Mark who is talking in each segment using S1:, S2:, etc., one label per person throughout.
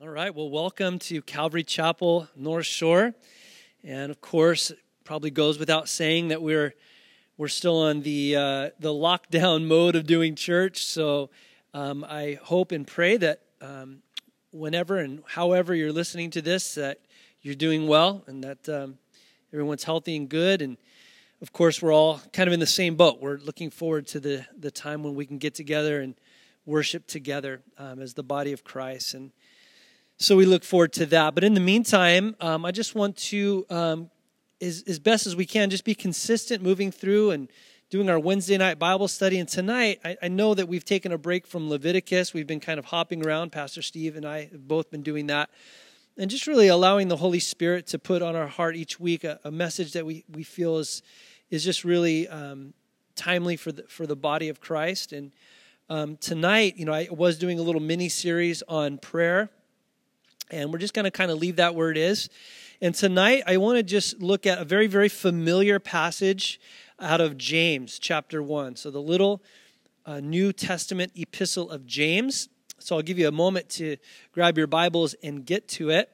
S1: All right, well, welcome to Calvary Chapel, North Shore. And of course, probably goes without saying that we're we're still on the uh, the lockdown mode of doing church. So um, I hope and pray that um, whenever and however you're listening to this, that you're doing well and that um, everyone's healthy and good. And of course, we're all kind of in the same boat. We're looking forward to the the time when we can get together and worship together um, as the body of Christ. And so we look forward to that. But in the meantime, um, I just want to, um, as, as best as we can, just be consistent moving through and doing our Wednesday night Bible study. And tonight, I, I, know that we've taken a break from Leviticus. We've been kind of hopping around. Pastor Steve and I have both been doing that. And just really allowing the Holy Spirit to put on our heart each week a, a message that we, we feel is, is just really um, timely for the, for the body of Christ. And um, tonight, you know, I was doing a little mini series on prayer and we're just going to kind of leave that where it is. And tonight, I want to just look at a very, very familiar passage out of James chapter 1. So, the little uh, New Testament epistle of James. So, I'll give you a moment to grab your Bibles and get to it.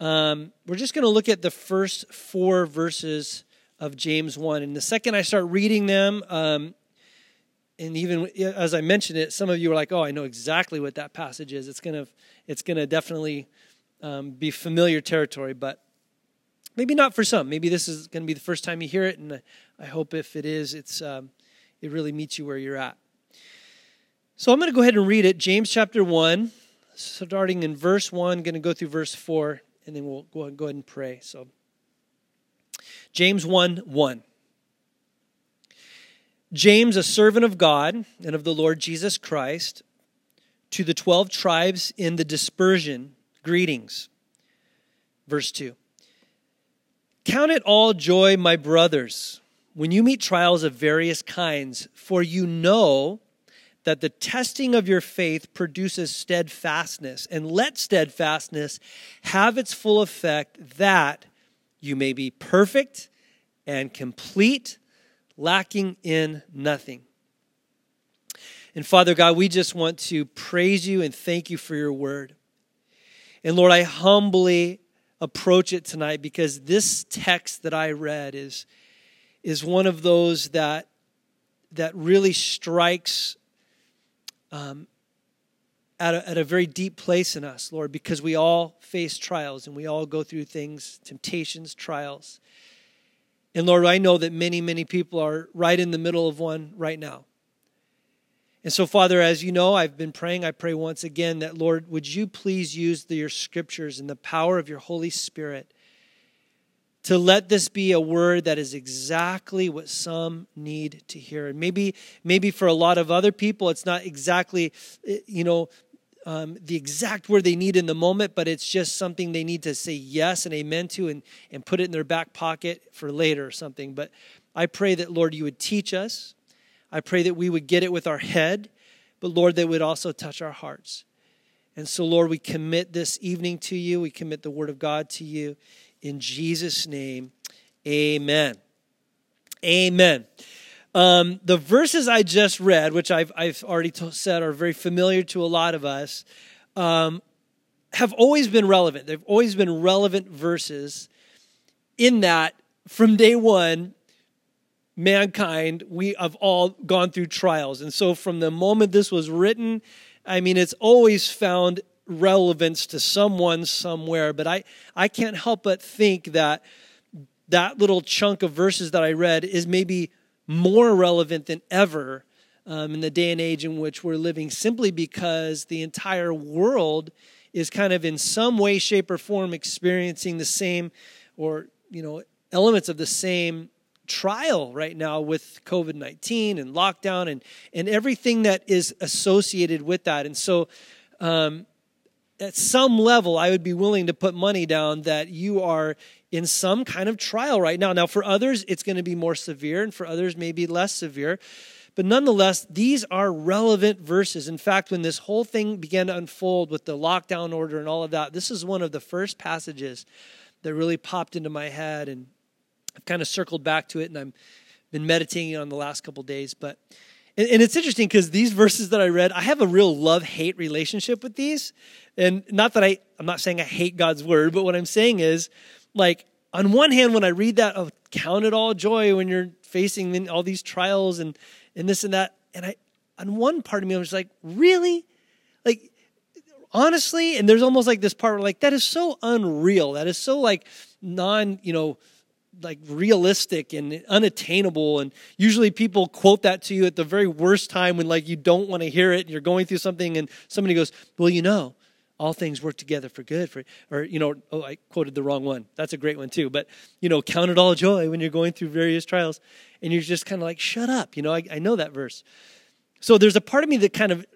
S1: Um, we're just going to look at the first four verses of James 1. And the second I start reading them, um, and even as I mentioned it, some of you are like, "Oh, I know exactly what that passage is." It's gonna, it's gonna definitely um, be familiar territory, but maybe not for some. Maybe this is to be the first time you hear it, and I hope if it is, it's um, it really meets you where you're at. So I'm to go ahead and read it. James chapter one, starting in verse one, to go through verse four, and then we'll go ahead and pray. So James one one. James, a servant of God and of the Lord Jesus Christ, to the 12 tribes in the dispersion, greetings. Verse 2 Count it all joy, my brothers, when you meet trials of various kinds, for you know that the testing of your faith produces steadfastness, and let steadfastness have its full effect, that you may be perfect and complete lacking in nothing. And Father God, we just want to praise you and thank you for your word. And Lord, I humbly approach it tonight because this text that I read is, is one of those that, that really strikes um, at, a, at a very deep place in us, Lord, because we all face trials and we all go through things, temptations, trials. And Lord, I know that many, many people are right in the middle of one right now. And so, Father, as you know, I've been praying. I pray once again that, Lord, would you please use the, your scriptures and the power of your Holy Spirit to let this be a word that is exactly what some need to hear. And maybe, maybe for a lot of other people, it's not exactly, eh, you know, um, the exact word they need in the moment, but it's just something they need to say yes and amen to and, and put it in their back pocket for later or something. But I pray that, Lord, you would teach us. I pray that we would get it with our head, but Lord, that would also touch our hearts. And so, Lord, we commit this evening to you. We commit the word of God to you. In Jesus' name, amen. Amen. Um, the verses I just read, which I've, I've already said are very familiar to a lot of us, um, have always been relevant. They've always been relevant verses in that from day one, mankind, we have all gone through trials. And so from the moment this was written, I mean, it's always found relevance to someone somewhere. But I, I can't help but think that that little chunk of verses that I read is maybe more relevant than ever um, in the day and age in which we're living, simply because the entire world is kind of in some way, shape, or form experiencing the same or, you know, elements of the same trial right now with COVID 19 and lockdown and, and everything that is associated with that. And so, um, at some level, I would be willing to put money down that you are in some kind of trial right now. Now, for others, it's going to be more severe, and for others, maybe less severe. But nonetheless, these are relevant verses. In fact, when this whole thing began to unfold with the lockdown order and all of that, this is one of the first passages that really popped into my head. And I've kind of circled back to it, and I've been meditating on the last couple days. But And, and it's interesting because these verses that I read, I have a real love hate relationship with these. And not that I, I'm not saying I hate God's word, but what I'm saying is, like, on one hand, when I read that, oh, count it all joy when you're facing all these trials and, and this and that. And I, on one part of me, I was like, really? Like, honestly? And there's almost like this part where, like, that is so unreal. That is so, like, non, you know, like realistic and unattainable and usually people quote that to you at the very worst time when like you don't want to hear it and you're going through something and somebody goes well you know all things work together for good for or you know oh i quoted the wrong one that's a great one too but you know count it all joy when you're going through various trials and you're just kind of like shut up you know I, I know that verse so there's a part of me that kind of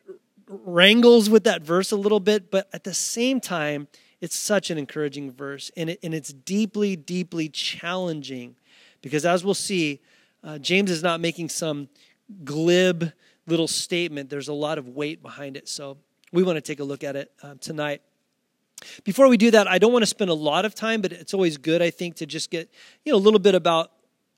S1: wrangles with that verse a little bit but at the same time it's such an encouraging verse, and, it, and it's deeply, deeply challenging because, as we'll see, uh, James is not making some glib little statement. There's a lot of weight behind it. So we want to take a look at it uh, tonight. Before we do that, I don't want to spend a lot of time, but it's always good, I think, to just get you know a little bit about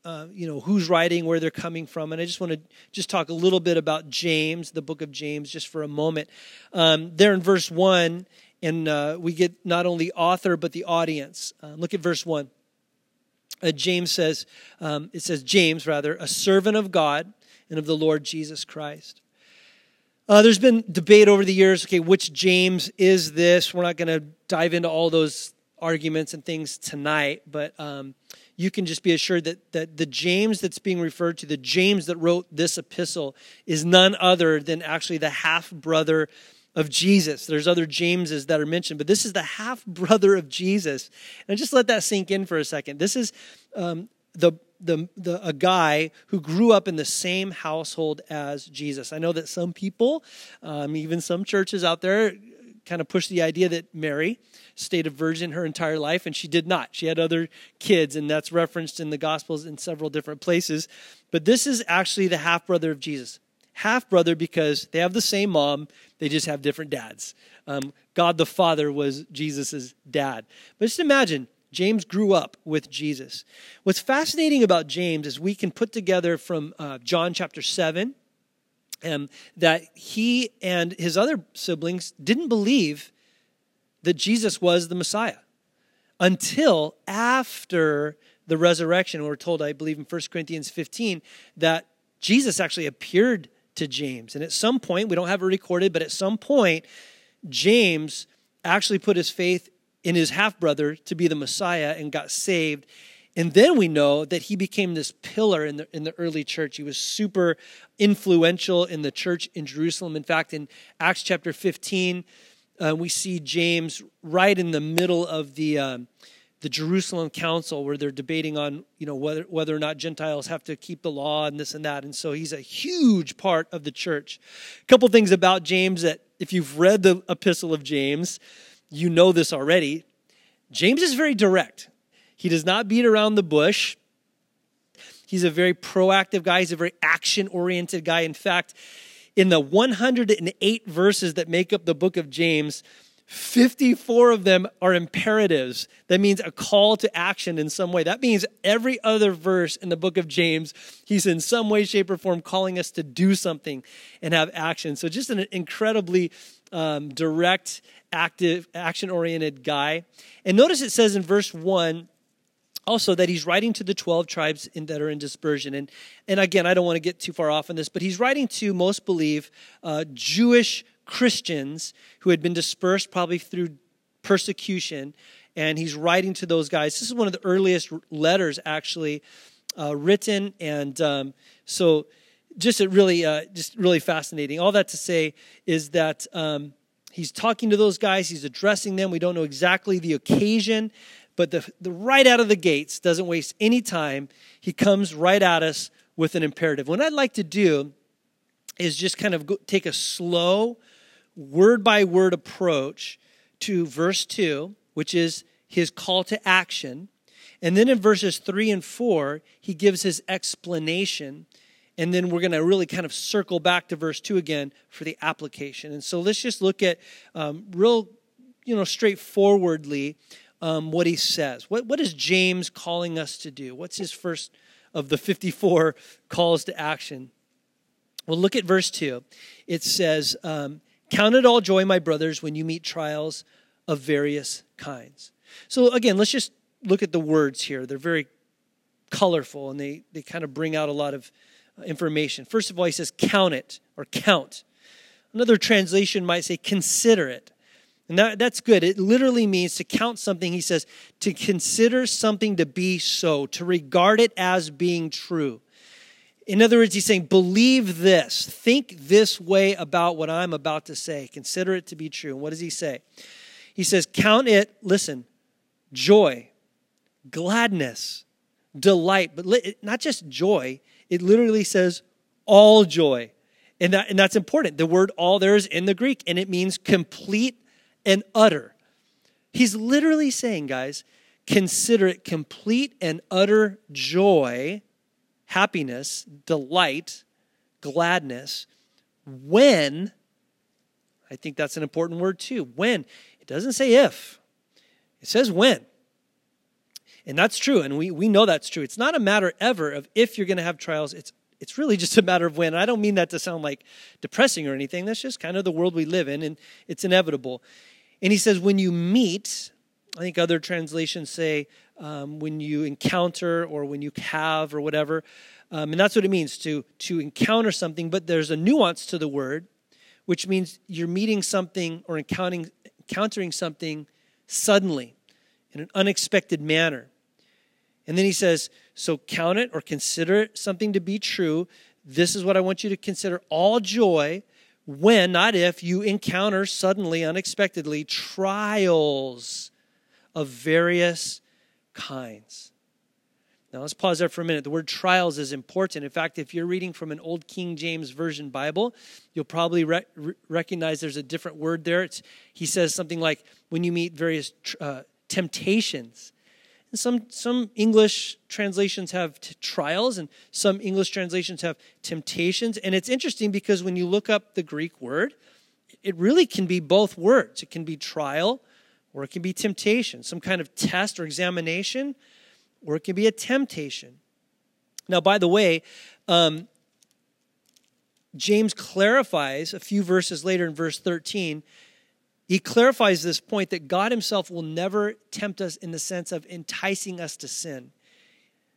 S1: uh, you know who's writing, where they're coming from, and I just want to just talk a little bit about James, the book of James, just for a moment. Um, there in verse one, and uh, we get not only author but the audience. Uh, look at verse 1. Uh, James says, um, it says, James, rather, a servant of God and of the Lord Jesus Christ. Uh, there's been debate over the years okay, which James is this? We're not going to dive into all those arguments and things tonight, but um, you can just be assured that, that the James that's being referred to, the James that wrote this epistle, is none other than actually the half brother of Jesus. There's other Jameses that are mentioned, but this is the half brother of Jesus. And just let that sink in for a second. This is um, the the, the a guy who grew up in the same household as Jesus. I know that some people, um, even some churches out there, kind of push the idea that Mary stayed a virgin her entire life, and she did not. She had other kids, and that's referenced in the Gospels in several different places. But this is actually the half brother of Jesus half brother because they have the same mom, they just have different dads. Um, God the Father was Jesus' dad. But just imagine, James grew up with Jesus. What's fascinating about James is we can put together from uh, John chapter 7 um, that he and his other siblings didn't believe that Jesus was the Messiah until after the resurrection. We're told, I believe, in 1 Corinthians 15, that Jesus actually appeared to James. And at some point, we don't have it recorded, but at some point, James actually put his faith in his half brother to be the Messiah and got saved. And then we know that he became this pillar in the, in the early church. He was super influential in the church in Jerusalem. In fact, in Acts chapter 15, uh, we see James right in the middle of the. Um, the Jerusalem Council where they're debating on, you know, whether whether or not Gentiles have to keep the law and this and that. And so he's a huge part of the church. A couple things about James that if you've read the epistle of James, you know this already. James is very direct. He does not beat around the bush. He's a very proactive guy. He's a very action oriented guy. In fact, in the 108 verses that make up the book of James, 54 of them are imperatives. That means a call to action in some way. That means every other verse in the book of James, he's in some way, shape, or form calling us to do something and have action. So, just an incredibly um, direct, active, action oriented guy. And notice it says in verse 1 also that he's writing to the 12 tribes in, that are in dispersion and, and again i don't want to get too far off on this but he's writing to most believe uh, jewish Christians who had been dispersed probably through persecution. And he's writing to those guys. This is one of the earliest letters actually uh, written. And um, so just really, uh, just really fascinating. All that to say is that um, he's talking to those guys. He's addressing them. We don't know exactly the occasion, but the, the right out of the gates doesn't waste any time. He comes right at us with an imperative. What I'd like to do is just kind of go, take a slow word by word approach to verse 2, which is his call to action. And then in verses 3 and 4, he gives his explanation. And then we're going to really kind of circle back to verse 2 again for the application. And so let's just look at um, real, you know, straightforwardly um, what he says. What, what is James calling us to do? What's his first of the 54 calls to action? Well, look at verse 2. It says, um, Count it all joy, my brothers, when you meet trials of various kinds. So, again, let's just look at the words here. They're very colorful and they, they kind of bring out a lot of information. First of all, he says, Count it or count. Another translation might say, Consider it. And that, that's good. It literally means to count something, he says, to consider something to be so, to regard it as being true. In other words, he's saying, believe this. Think this way about what I'm about to say. Consider it to be true. And what does he say? He says, count it, listen, joy, gladness, delight, but not just joy, it literally says all joy. And, that, and that's important. The word all there is in the Greek, and it means complete and utter. He's literally saying, guys, consider it complete and utter joy happiness, delight, gladness when, I think that's an important word too, when. It doesn't say if, it says when. And that's true, and we, we know that's true. It's not a matter ever of if you're going to have trials, it's it's really just a matter of when. And I don't mean that to sound like depressing or anything. That's just kind of the world we live in, and it's inevitable. And he says, when you meet, I think other translations say um, when you encounter or when you have or whatever. Um, and that's what it means to, to encounter something, but there's a nuance to the word, which means you're meeting something or encountering, encountering something suddenly in an unexpected manner. And then he says, So count it or consider it something to be true. This is what I want you to consider all joy when, not if, you encounter suddenly, unexpectedly, trials of various kinds. Now let's pause there for a minute. The word trials is important. In fact, if you're reading from an old King James Version Bible, you'll probably re- recognize there's a different word there. It's, he says something like, when you meet various uh, temptations. And some, some English translations have t- trials, and some English translations have temptations. And it's interesting because when you look up the Greek word, it really can be both words. It can be trial or it can be temptation, some kind of test or examination, or it can be a temptation. Now, by the way, um, James clarifies a few verses later in verse 13. He clarifies this point that God Himself will never tempt us in the sense of enticing us to sin.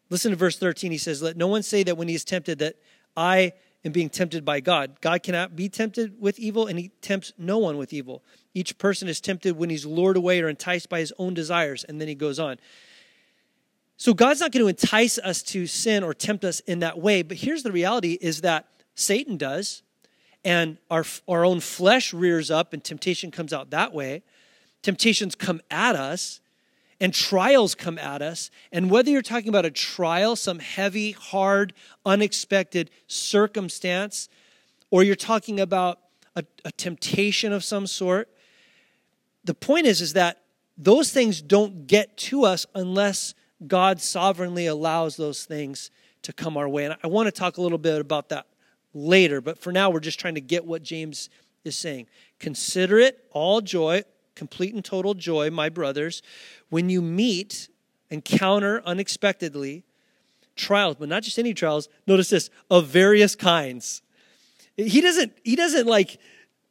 S1: Listen to verse 13. He says, Let no one say that when he is tempted that I am being tempted by God. God cannot be tempted with evil, and He tempts no one with evil. Each person is tempted when he's lured away or enticed by his own desires. And then he goes on. So God's not going to entice us to sin or tempt us in that way. But here's the reality is that Satan does, and our, our own flesh rears up, and temptation comes out that way. Temptations come at us, and trials come at us. And whether you're talking about a trial, some heavy, hard, unexpected circumstance, or you're talking about a, a temptation of some sort, the point is is that those things don't get to us unless God sovereignly allows those things to come our way. And I want to talk a little bit about that later, but for now we're just trying to get what James is saying. Consider it all joy, complete and total joy, my brothers, when you meet, encounter unexpectedly trials, but not just any trials. Notice this, of various kinds. He doesn't he doesn't like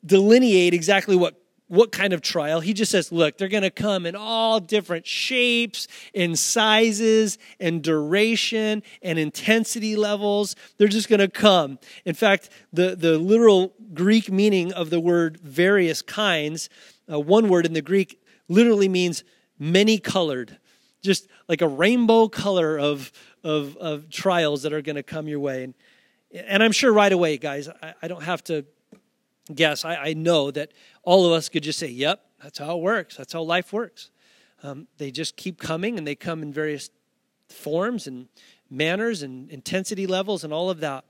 S1: delineate exactly what what kind of trial. He just says, look, they're going to come in all different shapes and sizes and duration and intensity levels. They're just going to come. In fact, the, the literal Greek meaning of the word various kinds, uh, one word in the Greek literally means many colored, just like a rainbow color of, of, of trials that are going to come your way. And, and I'm sure right away, guys, I, I don't have to guess. I, I know that all of us could just say, yep, that's how it works. That's how life works. Um, they just keep coming and they come in various forms and manners and intensity levels and all of that.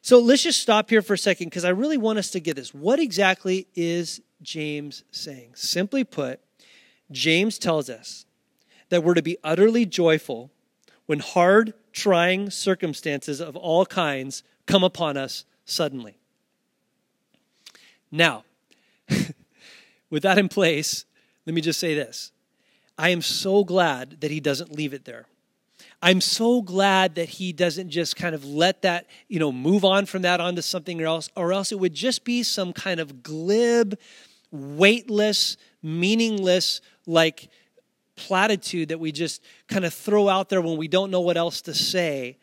S1: So let's just stop here for a second because I really want us to get this. What exactly is James saying? Simply put, James tells us that we're to be utterly joyful when hard, trying circumstances of all kinds come upon us suddenly. Now, with that in place, let me just say this. I am so glad that he doesn't leave it there. I'm so glad that he doesn't just kind of let that, you know, move on from that onto something else, or else it would just be some kind of glib, weightless, meaningless, like platitude that we just kind of throw out there when we don't know what else to say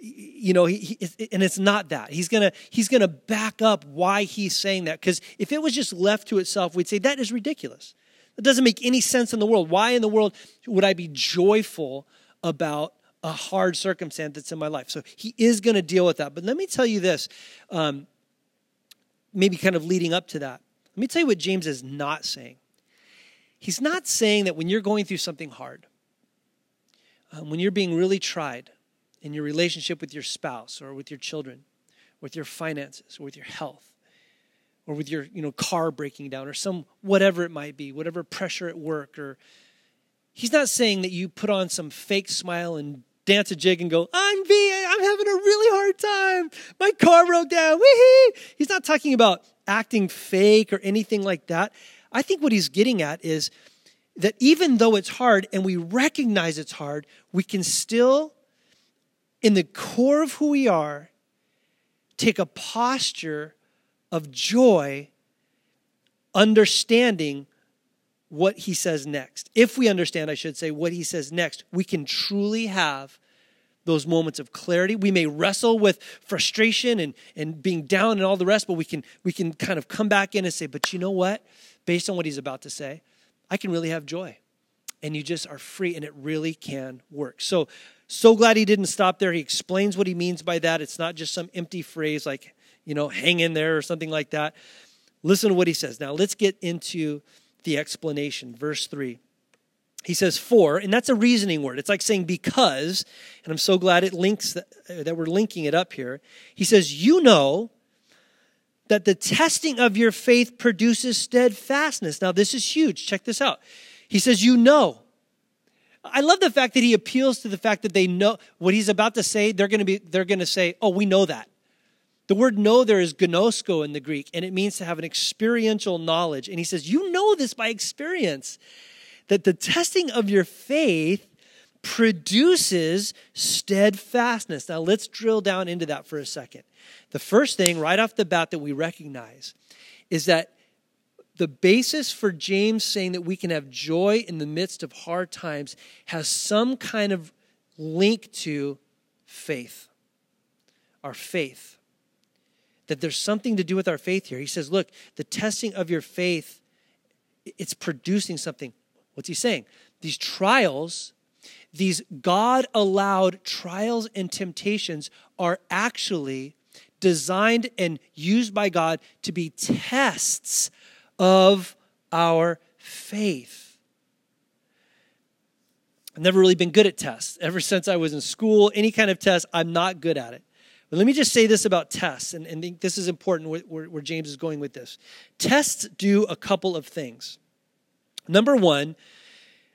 S1: you know he, he, and it's not that. He's gonna he's gonna back up why he's saying that because if it was just left to itself we'd say that is ridiculous. That doesn't make any sense in the world. Why in the world would i be joyful about a hard circumstance that's in my life? So he is to deal with that. But let me tell you this um, maybe kind of leading up to that. Let me tell you what james is not saying. He's not saying that when you're going through something hard um, when you're being really tried in your relationship with your spouse or with your children, with your finances, or with your health, or with your you know car breaking down or some whatever it might be, whatever pressure at work or he's not saying that you put on some fake smile and dance a jig and go, I'm being, I'm having a really hard time. My car broke down. Wee He's not talking about acting fake or anything like that. I think what he's getting at is that even though it's hard and we recognize it's hard, we can still in the core of who we are, take a posture of joy, understanding what he says next. If we understand, I should say, what he says next, we can truly have those moments of clarity. We may wrestle with frustration and, and being down and all the rest, but we can we can kind of come back in and say, but you know what? Based on what he's about to say, I can really have joy. And you just are free, and it really can work. So so glad he didn't stop there. He explains what he means by that. It's not just some empty phrase like, you know, hang in there or something like that. Listen to what he says. Now let's get into the explanation. Verse 3. He says for, and that's a reasoning word. It's like saying because, and I'm so glad it links that, uh, that we're linking it up here. He says, You know that the testing of your faith produces steadfastness. Now, this is huge. Check this out. He says, You know. I love the fact that he appeals to the fact that they know what he's about to say. They're going to be, they're going to say, oh, we know that. The word know there is gnosko in the Greek, and it means to have an experiential knowledge. And he says, you know this by experience, that the testing of your faith produces steadfastness. Now let's drill down into that for a second. The first thing right off the bat that we recognize is that the basis for James saying that we can have joy in the midst of hard times has some kind of link to faith. Our faith. That there's something to do with our faith here. He says, look, the testing of your faith, it's producing something. What's he saying? These trials, these God allowed trials and temptations are actually designed and used by God to be tests of our faith. I've never really been good at tests. Ever since I was in school, any kind of test, I'm not good at it. But let me just say this about tests, and, and think this is important where, where James is going with this. Tests do a couple of things. Number one,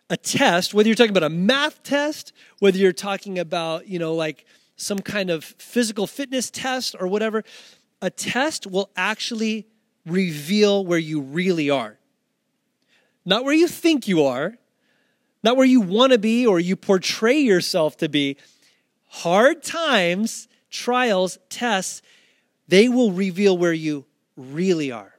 S1: a test, whether you're talking about a math test, whether you're talking about, you know, like some kind of physical fitness test or whatever, a test will actually reveal where you really are. Not where you think you are, not where you want to be or you portray yourself to be. Hard times, trials, tests, they will reveal where you really are.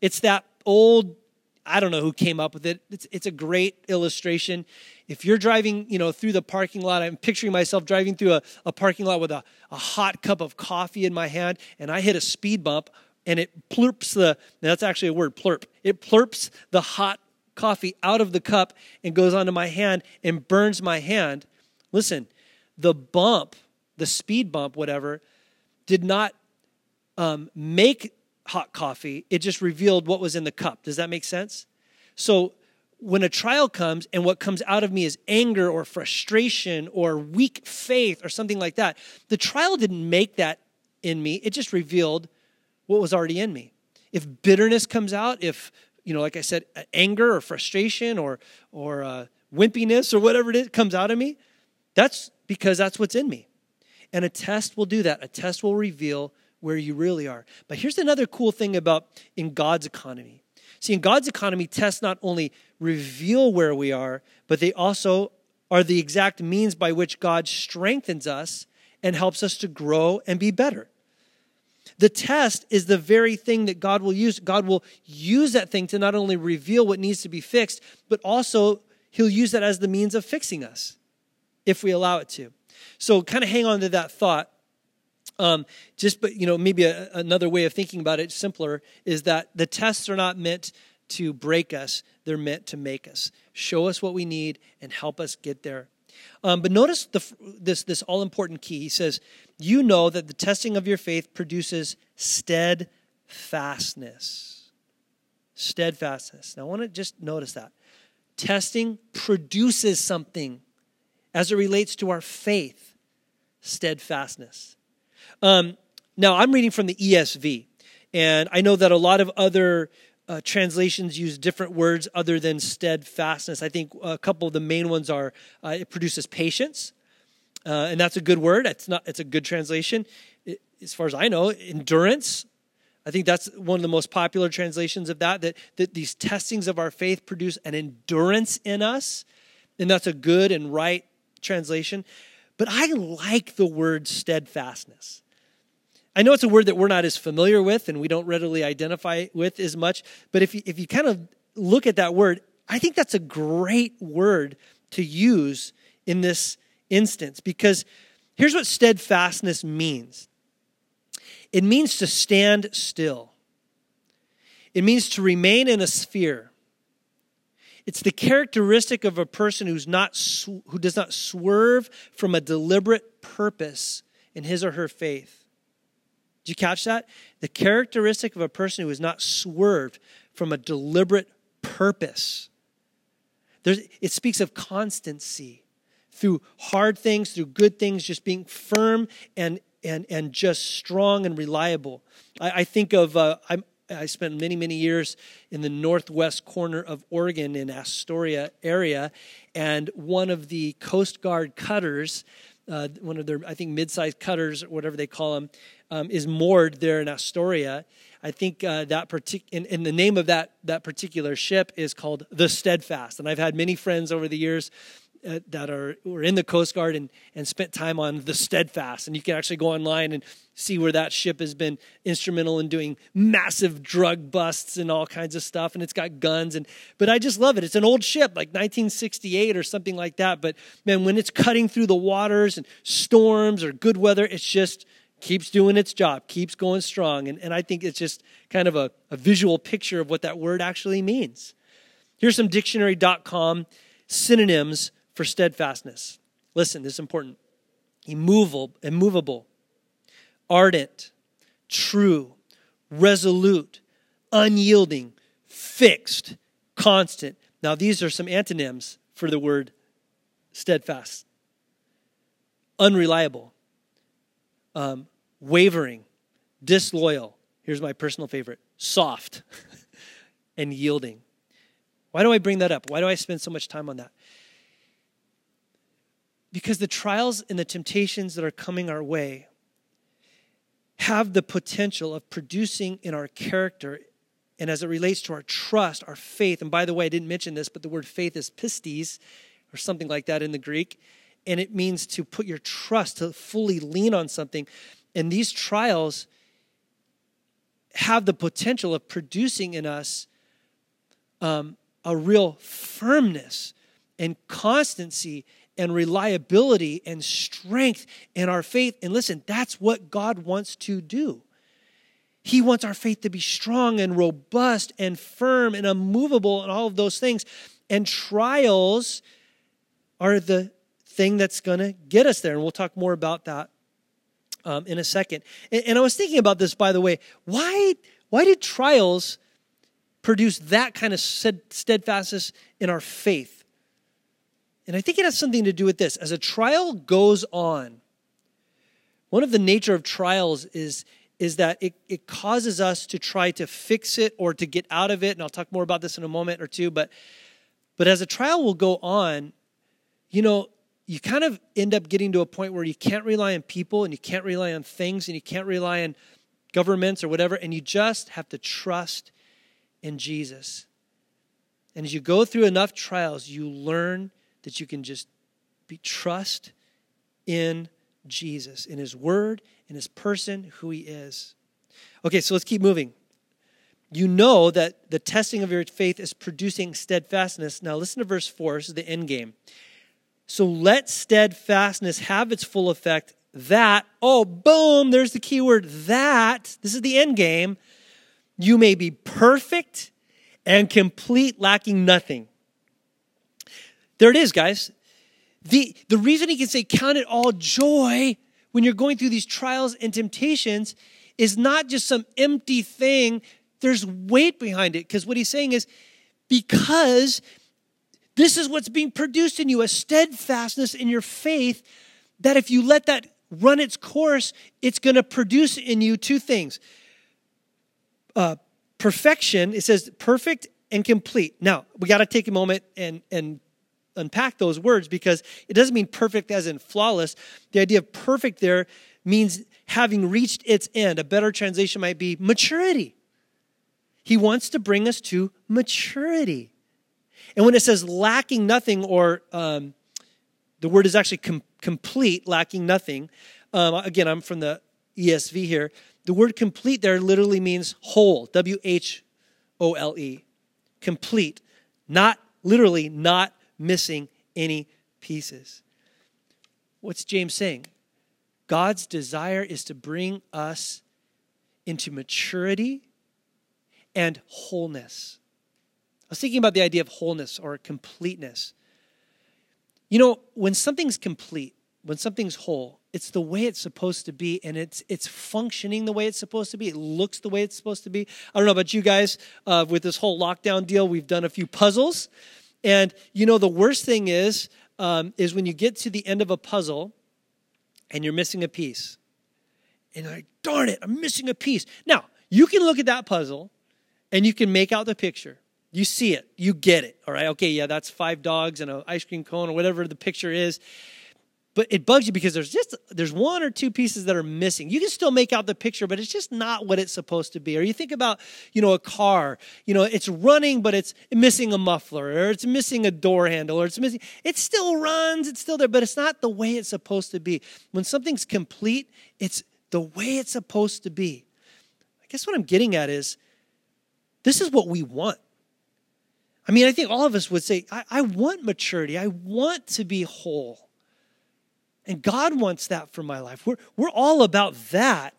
S1: It's that old, I don't know who came up with it. It's, it's a great illustration. If you're driving, you know, through the parking lot, I'm picturing myself driving through a, a parking lot with a, a hot cup of coffee in my hand, and I hit a speed bump and it plurps the, that's actually a word, plurp. It plurps the hot coffee out of the cup and goes onto my hand and burns my hand. Listen, the bump, the speed bump, whatever, did not um, make hot coffee. It just revealed what was in the cup. Does that make sense? So when a trial comes and what comes out of me is anger or frustration or weak faith or something like that, the trial didn't make that in me. It just revealed what was already in me. If bitterness comes out, if, you know, like I said, anger or frustration or, or uh, wimpiness or whatever it is comes out of me, that's because that's what's in me. And a test will do that. A test will reveal where you really are. But here's another cool thing about in God's economy. See, in God's economy, tests not only reveal where we are, but they also are the exact means by which God strengthens us and helps us to grow and be better. The test is the very thing that God will use. God will use that thing to not only reveal what needs to be fixed, but also He'll use that as the means of fixing us if we allow it to. So, kind of hang on to that thought. Um, just, but you know, maybe a, another way of thinking about it, simpler, is that the tests are not meant to break us; they're meant to make us, show us what we need, and help us get there. Um, but notice the, this this all important key. He says, "You know that the testing of your faith produces steadfastness." Steadfastness. Now, I want to just notice that testing produces something as it relates to our faith steadfastness. Um, now, I'm reading from the ESV, and I know that a lot of other uh, translations use different words other than steadfastness. I think a couple of the main ones are uh, it produces patience, uh, and that's a good word. It's not. It's a good translation, it, as far as I know. Endurance. I think that's one of the most popular translations of that. That that these testings of our faith produce an endurance in us, and that's a good and right translation. But I like the word steadfastness. I know it's a word that we're not as familiar with and we don't readily identify with as much, but if you, if you kind of look at that word, I think that's a great word to use in this instance because here's what steadfastness means it means to stand still, it means to remain in a sphere. It's the characteristic of a person who's not, who does not swerve from a deliberate purpose in his or her faith. You catch that? The characteristic of a person who is not swerved from a deliberate purpose. There's, it speaks of constancy through hard things, through good things, just being firm and and and just strong and reliable. I, I think of uh, I spent many, many years in the northwest corner of Oregon in Astoria area, and one of the Coast Guard cutters, uh, one of their, I think, mid-sized cutters, whatever they call them, um, is moored there in Astoria. I think uh, that particular, and, the name of that that particular ship is called the Steadfast. And I've had many friends over the years uh, that are were in the Coast Guard and, and spent time on the Steadfast. And you can actually go online and see where that ship has been instrumental in doing massive drug busts and all kinds of stuff. And it's got guns. And but I just love it. It's an old ship, like 1968 or something like that. But man, when it's cutting through the waters and storms or good weather, it's just keeps doing its job, keeps going strong. And, and I think it's just kind of a, a visual picture of what that word actually means. Here's some dictionary.com synonyms for steadfastness. Listen, this is important. Immovable, immovable, ardent, true, resolute, unyielding, fixed, constant. Now, these are some antonyms for the word steadfast unreliable, um, wavering, disloyal. Here's my personal favorite soft, and yielding. Why do I bring that up? Why do I spend so much time on that? Because the trials and the temptations that are coming our way have the potential of producing in our character and as it relates to our trust, our faith. And by the way, I didn't mention this, but the word faith is pistis or something like that in the Greek. And it means to put your trust, to fully lean on something. And these trials have the potential of producing in us um, a real firmness and constancy and reliability and strength in our faith. And listen, that's what God wants to do. He wants our faith to be strong and robust and firm and unmovable and all of those things. And trials are the thing that's going to get us there. And we'll talk more about that um, in a second. And, and I was thinking about this, by the way. Why, why did trials produce that kind of steadfastness in our faith? And I think it has something to do with this. As a trial goes on, one of the nature of trials is, is that it, it causes us to try to fix it or to get out of it. And I'll talk more about this in a moment or two. But, but as a trial will go on, you know, you kind of end up getting to a point where you can't rely on people and you can't rely on things and you can't rely on governments or whatever. And you just have to trust in Jesus. And as you go through enough trials, you learn that you can just Be trust in Jesus, in his word, in his person, who he is. Okay, so let's keep moving. You know that the testing of your faith is producing steadfastness. Now listen to verse 4. This is the end game. So let steadfastness have its full effect. That, oh, boom, there's the key word, that, this is the end game. You may be perfect and complete, lacking nothing. There it is, guys. The, the reason he can say, Count it all joy when you're going through these trials and temptations is not just some empty thing, there's weight behind it. Because what he's saying is, because this is what's being produced in you a steadfastness in your faith that if you let that run its course, it's going to produce in you two things uh, perfection, it says perfect and complete. Now, we got to take a moment and, and unpack those words because it doesn't mean perfect as in flawless. The idea of perfect there means having reached its end. A better translation might be maturity. He wants to bring us to maturity. And when it says lacking nothing, or um, the word is actually com- complete, lacking nothing, um, again, I'm from the ESV here. The word complete there literally means whole, W H O L E. Complete. Not literally, not missing any pieces. What's James saying? God's desire is to bring us into maturity and wholeness. I was thinking about the idea of wholeness or completeness. You know, when something's complete, when something's whole, it's the way it's supposed to be and it's it's functioning the way it's supposed to be. It looks the way it's supposed to be. I don't know about you guys uh, with this whole lockdown deal. We've done a few puzzles and you know, the worst thing is, um, is when you get to the end of a puzzle and you're missing a piece. And you're like, darn it, I'm missing a piece. Now, you can look at that puzzle and you can make out the picture. You see it, you get it. All right, okay, yeah, that's five dogs and an ice cream cone or whatever the picture is. But it bugs you because there's just there's one or two pieces that are missing. You can still make out the picture but it's just not what it's supposed to be. Or you think about you know a car. You know it's running but it's missing a muffler or it's missing a door handle or it's missing it still runs. It's still there but it's not the way it's supposed to be. When something's complete it's the way it's supposed to be. I guess what i'm getting at is this is what we want i mean i think all of us would say I, I want maturity i want to be whole and God wants that for my life. We're, we're all about that.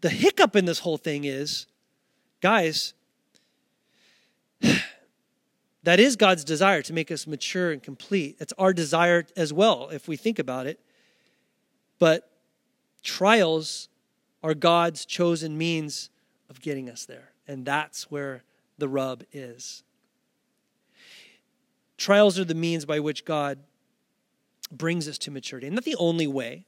S1: The hiccup in this whole thing is, guys, that is God's desire to make us mature and complete. It's our desire as well, if we think about it. But trials are God's chosen means of getting us there. And that's where the rub is. Trials are the means by which God brings us to maturity. And not the only way,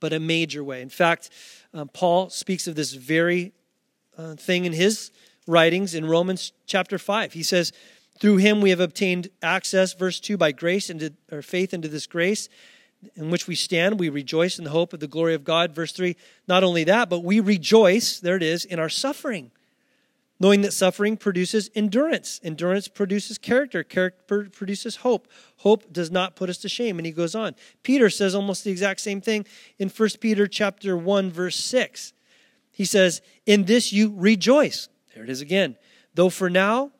S1: but a major way. In fact, um, Paul speaks of this very uh, thing in his writings in Romans chapter 5. He says, Through him we have obtained access, verse 2, by grace into our faith into this grace in which we stand. We rejoice in the hope of the glory of God. Verse 3, not only that, but we rejoice, there it is, in our suffering knowing that suffering produces endurance. Endurance produces character. Character produces hope. Hope does not put us to shame. And he goes on. Peter says almost the exact same thing in 1 Peter chapter 1, verse 6. He says, In this you rejoice. There it is again. Though for now,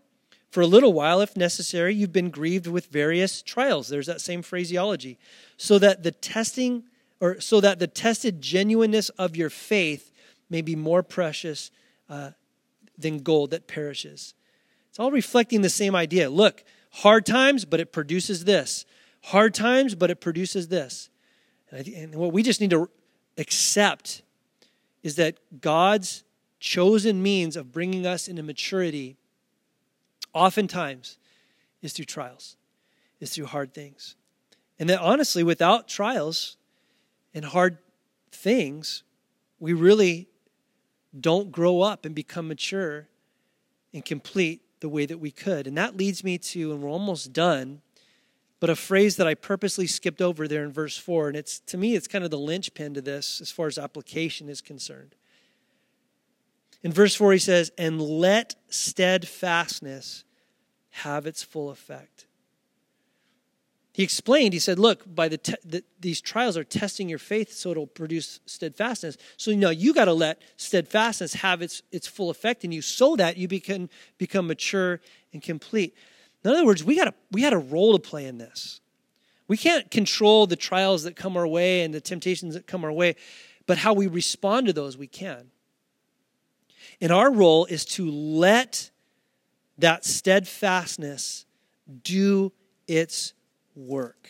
S1: for a little while, if necessary, you've been grieved with various trials. There's that same phraseology. So that the testing, or so that the tested genuineness of your faith may be more precious uh, than gold that perishes. It's all reflecting the same idea. Look, hard times, but it produces this. Hard times, but it produces this. And what we just need to accept is that God's chosen means of bringing us into maturity oftentimes is through trials, is through hard things. And that honestly, without trials and hard things, we really don't grow up and become mature and complete the way that we could. And that leads me to, and we're almost done, but a phrase that I purposely skipped over there in verse 4. And it's to me, it's kind of the linchpin to this as far as application is concerned. In verse 4, he says, And let steadfastness have its full effect. He explained, he said, Look, by the, te- the, these trials are testing your faith so it'll produce steadfastness. So, you know, you got to let steadfastness have its, its full effect in you so that you become, become mature and complete. In other words, we got, a, we got a role to play in this. We can't control the trials that come our way and the temptations that come our way, but how we respond to those, we can. And our role is to let that steadfastness do its work.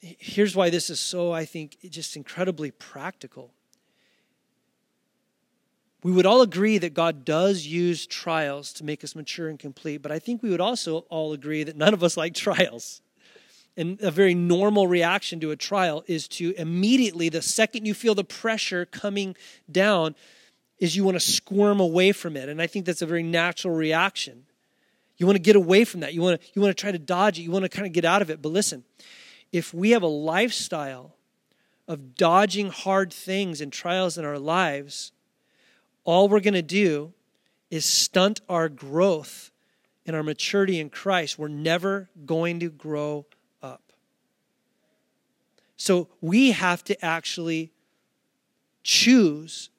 S1: Here's why this is so, I think, just incredibly practical. We would all agree that God does use trials to make us mature and complete, but I think we would also all agree that none of us like trials. And a very normal reaction to a trial is to immediately, the second you feel the pressure coming down, is you want to squirm away from it. And I think that's a very natural reaction. You want to get away from that. You want to, you want to try to dodge it. You want to kind of get out of it. But listen, if we have a lifestyle of dodging hard things and trials in our lives, all we're going to do is stunt our growth and our maturity in Christ. We're never going to grow up. So we have to actually choose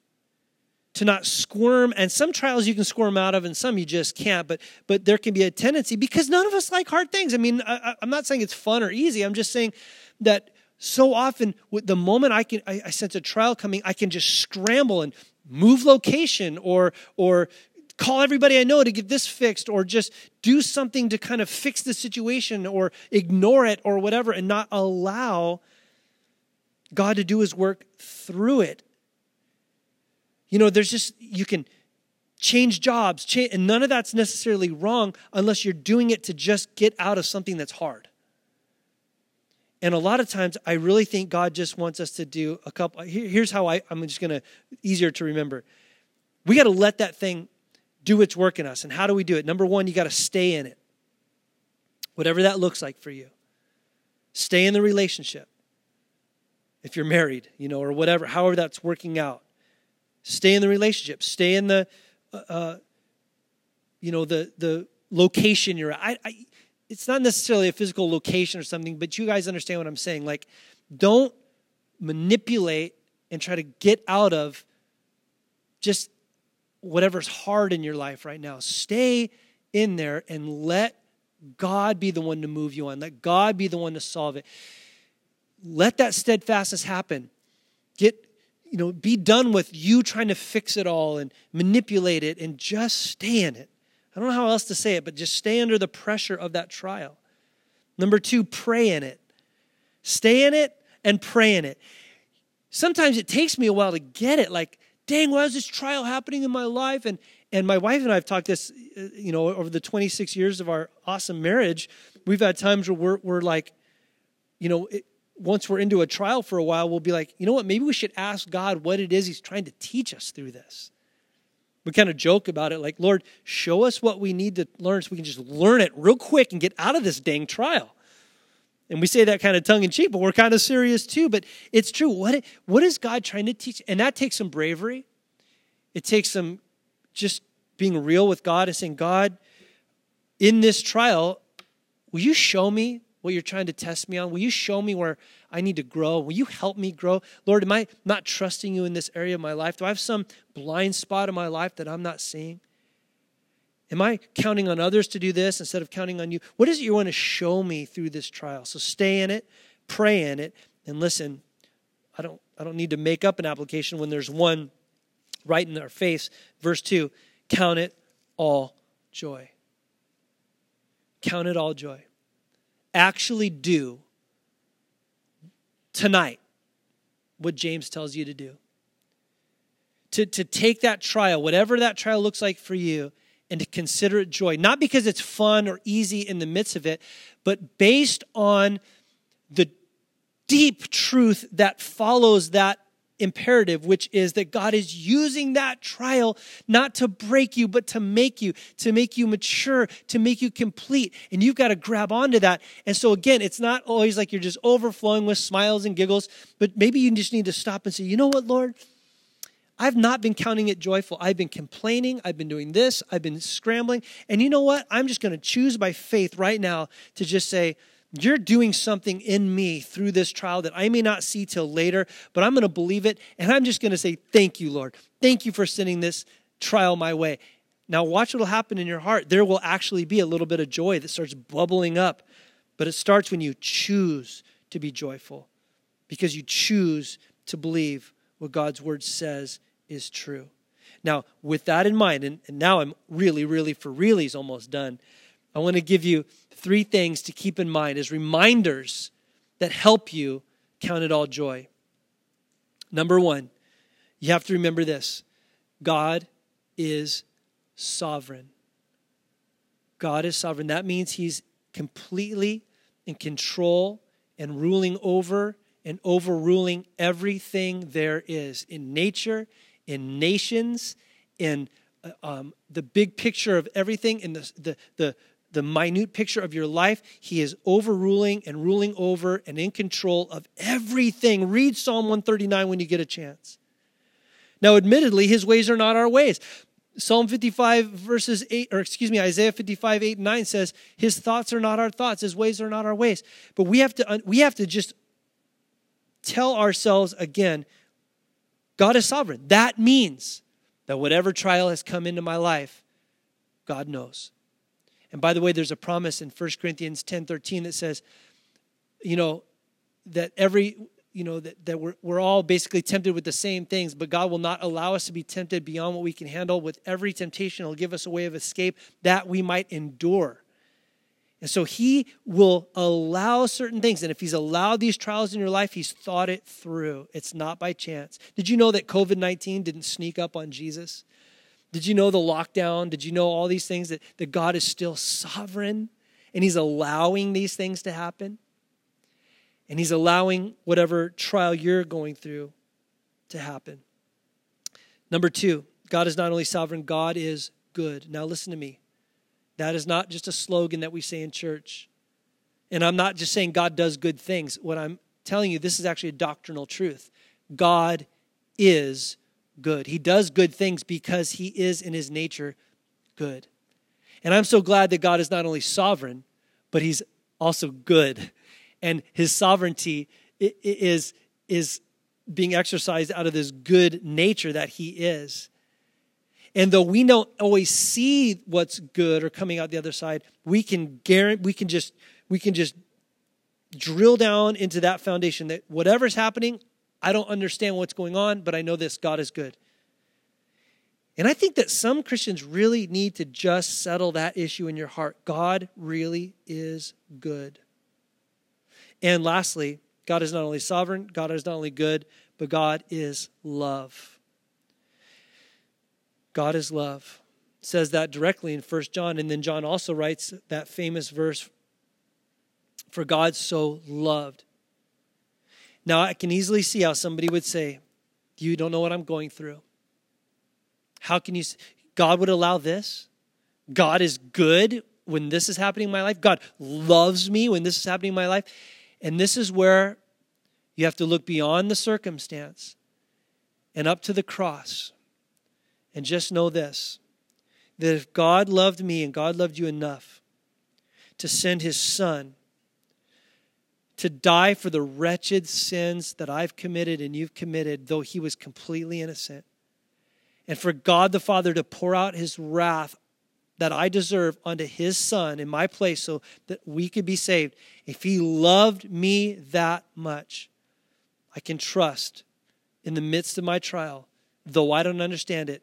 S1: to not squirm and some trials you can squirm out of and some you just can't but but there can be a tendency because none of us like hard things. I mean I, am not saying it's fun or easy. I'm just saying that so often with the moment i can I, I sense a trial coming i can just scramble and move location or or call everybody i know to get this fixed or just do something to kind of fix the situation or ignore it or whatever and not allow god to do his work through it you know, there's just, you can change jobs, change, and none of that's necessarily wrong unless you're doing it to just get out of something that's hard. And a lot of times, I really think God just wants us to do a couple. Here's how I, I'm just going to, easier to remember. We got to let that thing do its work in us. And how do we do it? Number one, you got to stay in it, whatever that looks like for you. Stay in the relationship. If you're married, you know, or whatever, however that's working out. Stay in the relationship. Stay in the, uh, uh, you know, the the location you're at. I, I, it's not necessarily a physical location or something, but you guys understand what I'm saying. Like, don't manipulate and try to get out of just whatever's hard in your life right now. Stay in there and let God be the one to move you on. Let God be the one to solve it. Let that steadfastness happen. Get you know, be done with you trying to fix it all and manipulate it and just stay in it. I don't know how else to say it, but just stay under the pressure of that trial. Number two, pray in it. Stay in it and pray in it. Sometimes it takes me a while to get it. Like, dang, why is this trial happening in my life? And and my wife and I have talked this, uh, you know, over the 26 years of our awesome marriage. We've had times where we're, we're like, you know, it, once we're into a trial for a while, we'll be like, you know what, maybe we should ask God what it is He's trying to teach us through this. We kind of joke about it like, Lord, show us what we need to learn so we can just learn it real quick and get out of this dang trial. And we say that kind of tongue in cheek, but we're kind of serious too. But it's true. What, what is God trying to teach? And that takes some bravery. It takes some just being real with God and saying, God, in this trial, will you show me what you're trying to test me on? Will you show me where I need to grow? Will you help me grow? Lord, am I not trusting you in this area of my life? Do I have some blind spot in my life that I'm not seeing? Am I counting on others to do this instead of counting on you? What is it you want to show me through this trial? So stay in it, pray in it, and listen. I don't I don't need to make up an application when there's one right in our face. Verse 2, count it all joy. Count it all joy actually do tonight what James tells you to do. To, to take that trial, whatever that trial looks like for you, and to consider it joy. Not because it's fun or easy in the midst of it, but based on the deep truth that follows that imperative, which is that God is using that trial not to break you, but to make you, to make you mature, to make you complete. And you've got to grab onto that. And so, again, it's not always like you're just overflowing with smiles and giggles, but maybe you just need to stop and say, you know what, Lord? I've not been counting it joyful. I've been complaining. I've been doing this. I've been scrambling. And you know what? I'm just going to choose by faith right now to just say, you're doing something in me through this trial that I may not see till later, but I'm going to believe it. And I'm just going to say, Thank you, Lord. Thank you for sending this trial my way. Now, watch what will happen in your heart. There will actually be a little bit of joy that starts bubbling up, but it starts when you choose to be joyful because you choose to believe what God's word says is true. Now, with that in mind, and, and now I'm really, really for reallys almost done, I want to give you three things to keep in mind as reminders that help you count it all joy. Number one, you have to remember this God is sovereign. God is sovereign. That means He's completely in control and ruling over and overruling everything there is in nature, in nations, in uh, um, the big picture of everything, in the, the, the, the minute picture of your life. He is overruling and ruling over and in control of everything. Read Psalm 139 when you get a chance. Now, admittedly, his ways are not our ways. Psalm 55, verses 8, or excuse me, Isaiah 55, 8 and 9 says, His thoughts are not our thoughts, His ways are not our ways. But we have to, we have to just tell ourselves again God is sovereign. That means that whatever trial has come into my life, God knows. And by the way, there's a promise in 1 Corinthians 10 13 that says, you know, that every, you know, that, that we're, we're all basically tempted with the same things, but God will not allow us to be tempted beyond what we can handle. With every temptation, He'll give us a way of escape that we might endure. And so he will allow certain things. And if he's allowed these trials in your life, he's thought it through. It's not by chance. Did you know that COVID 19 didn't sneak up on Jesus? Did you know the lockdown? Did you know all these things that, that God is still sovereign and he's allowing these things to happen? And he's allowing whatever trial you're going through to happen. Number two, God is not only sovereign, God is good. Now, listen to me. That is not just a slogan that we say in church. And I'm not just saying God does good things. What I'm telling you, this is actually a doctrinal truth. God is good. He does good things because he is in his nature good. And I'm so glad that God is not only sovereign, but he's also good. And his sovereignty is, is being exercised out of this good nature that he is. And though we don't always see what's good or coming out the other side, we can guarantee, we can just, we can just drill down into that foundation that whatever's happening, I don't understand what's going on, but I know this God is good. And I think that some Christians really need to just settle that issue in your heart. God really is good. And lastly, God is not only sovereign, God is not only good, but God is love. God is love. It says that directly in First John. And then John also writes that famous verse For God so loved. Now, I can easily see how somebody would say, You don't know what I'm going through. How can you? God would allow this? God is good when this is happening in my life. God loves me when this is happening in my life. And this is where you have to look beyond the circumstance and up to the cross and just know this that if God loved me and God loved you enough to send his son to die for the wretched sins that I've committed and you've committed, though he was completely innocent, and for God the Father to pour out his wrath that I deserve unto his son in my place so that we could be saved, if he loved me that much, I can trust in the midst of my trial, though I don't understand it,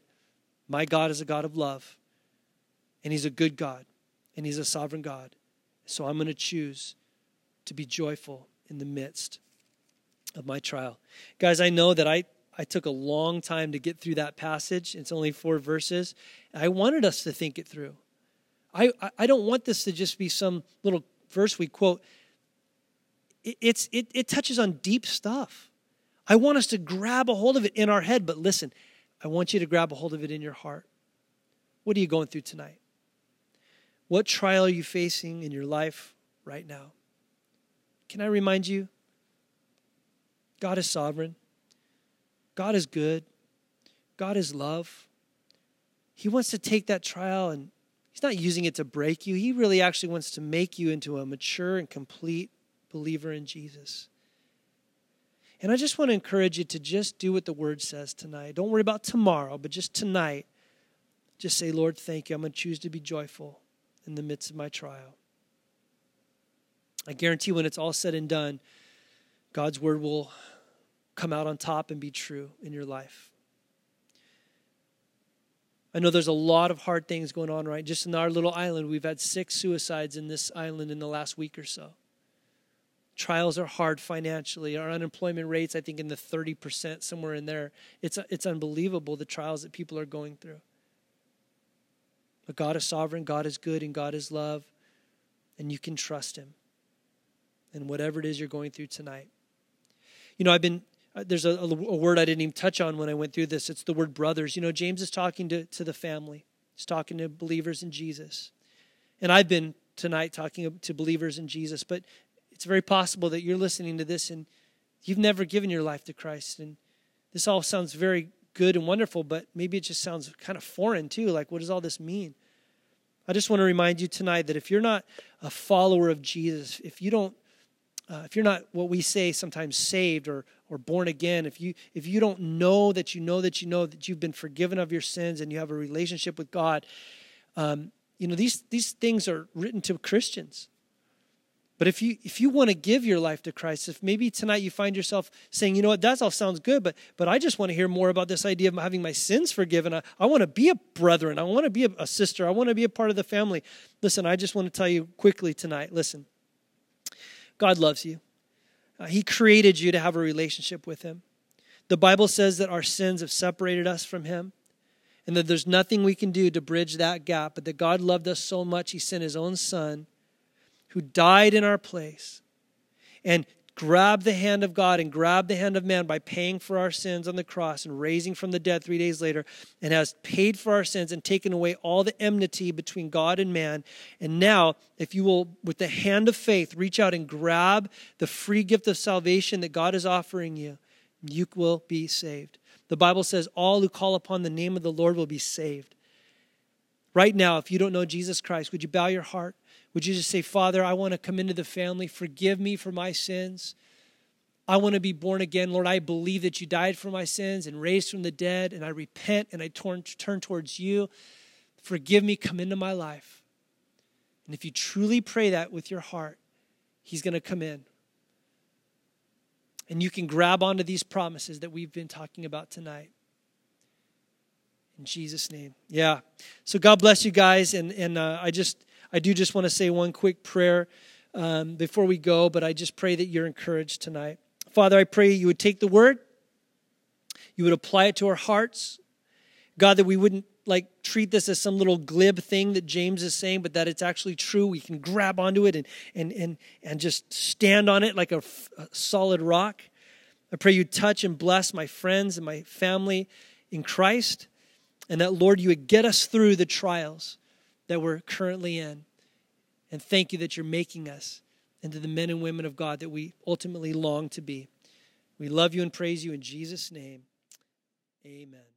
S1: my God is a God of love, and He's a good God, and He's a sovereign God. So I'm going to choose to be joyful in the midst of my trial. Guys, I know that I, I took a long time to get through that passage. It's only four verses. I wanted us to think it through. I, I don't want this to just be some little verse we quote. It, it's, it, it touches on deep stuff. I want us to grab a hold of it in our head, but listen, I want you to grab a hold of it in your heart. What are you going through tonight? What trial are you facing in your life right now? Can I remind you? God is sovereign. God is good. God is love. He wants to take that trial and He's not using it to break you. He really actually wants to make you into a mature and complete believer in Jesus. And I just want to encourage you to just do what the word says tonight. Don't worry about tomorrow, but just tonight, just say, Lord, thank you. I'm going to choose to be joyful in the midst of my trial. I guarantee when it's all said and done, God's word will come out on top and be true in your life. I know there's a lot of hard things going on, right? Just in our little island, we've had six suicides in this island in the last week or so. Trials are hard financially. Our unemployment rates, I think, in the 30%, somewhere in there. It's, it's unbelievable the trials that people are going through. But God is sovereign, God is good, and God is love, and you can trust Him. And whatever it is you're going through tonight. You know, I've been uh, there's a, a, word I didn't even touch on when I went through this. It's the word brothers. You know, James is talking to, to the family, he's talking to believers in Jesus. And I've been tonight talking to believers in Jesus, but it's very possible that you're listening to this and you've never given your life to Christ. And this all sounds very good and wonderful, but maybe it just sounds kind of foreign too. Like, what does all this mean? I just want to remind you tonight that if you're not a follower of Jesus, if you don't uh, if you're not what we say sometimes saved or, or born again, if you, if you don't know that you know that you know that you've been forgiven of your sins and you have a relationship with God, um, you know, these, these things are written to Christians. But if you if you want to give your life to Christ, if maybe tonight you find yourself saying, you know what, that all sounds good, but but I just want to hear more about this idea of having my sins forgiven. I, I want to be a brethren. I want to be a, a sister. I want to be a part of the family. Listen, I just want to tell you quickly tonight. Listen, God loves you. Uh, he created you to have a relationship with Him. The Bible says that our sins have separated us from Him and that there's nothing we can do to bridge that gap, but that God loved us so much, He sent His own Son who died in our place and grabbed the hand of God and grab the hand of man by paying for our sins on the cross and raising from the dead three days later, and has paid for our sins and taken away all the enmity between God and man. And now, if you will, with the hand of faith, reach out and grab the free gift of salvation that God is offering you, you will be saved. The Bible says, All who call upon the name of the Lord will be saved. Right now, if you don't know Jesus Christ, would you bow your heart? Would you just say, Father, I want to come into the family. Forgive me for my sins. I want to be born again. Lord, I believe that you died for my sins and raised from the dead, and I repent and I turn, turn towards you. Forgive me, come into my life. And if you truly pray that with your heart, He's going to come in. And you can grab onto these promises that we've been talking about tonight. In Jesus' name. Yeah. So God bless you guys. And, and uh, I just I do just want to say one quick prayer um, before we go, but I just pray that you're encouraged tonight. Father, I pray you would take the word, you would apply it to our hearts. God, that we wouldn't like treat this as some little glib thing that James is saying, but that it's actually true. We can grab onto it and and and and just stand on it like a, a solid rock. I pray you touch and bless my friends and my family in Christ, and that Lord, you would get us through the trials that we're currently in. And thank you that you're making us into the men and women of God that we ultimately long to be. We love you and praise you in Jesus' name. Amen.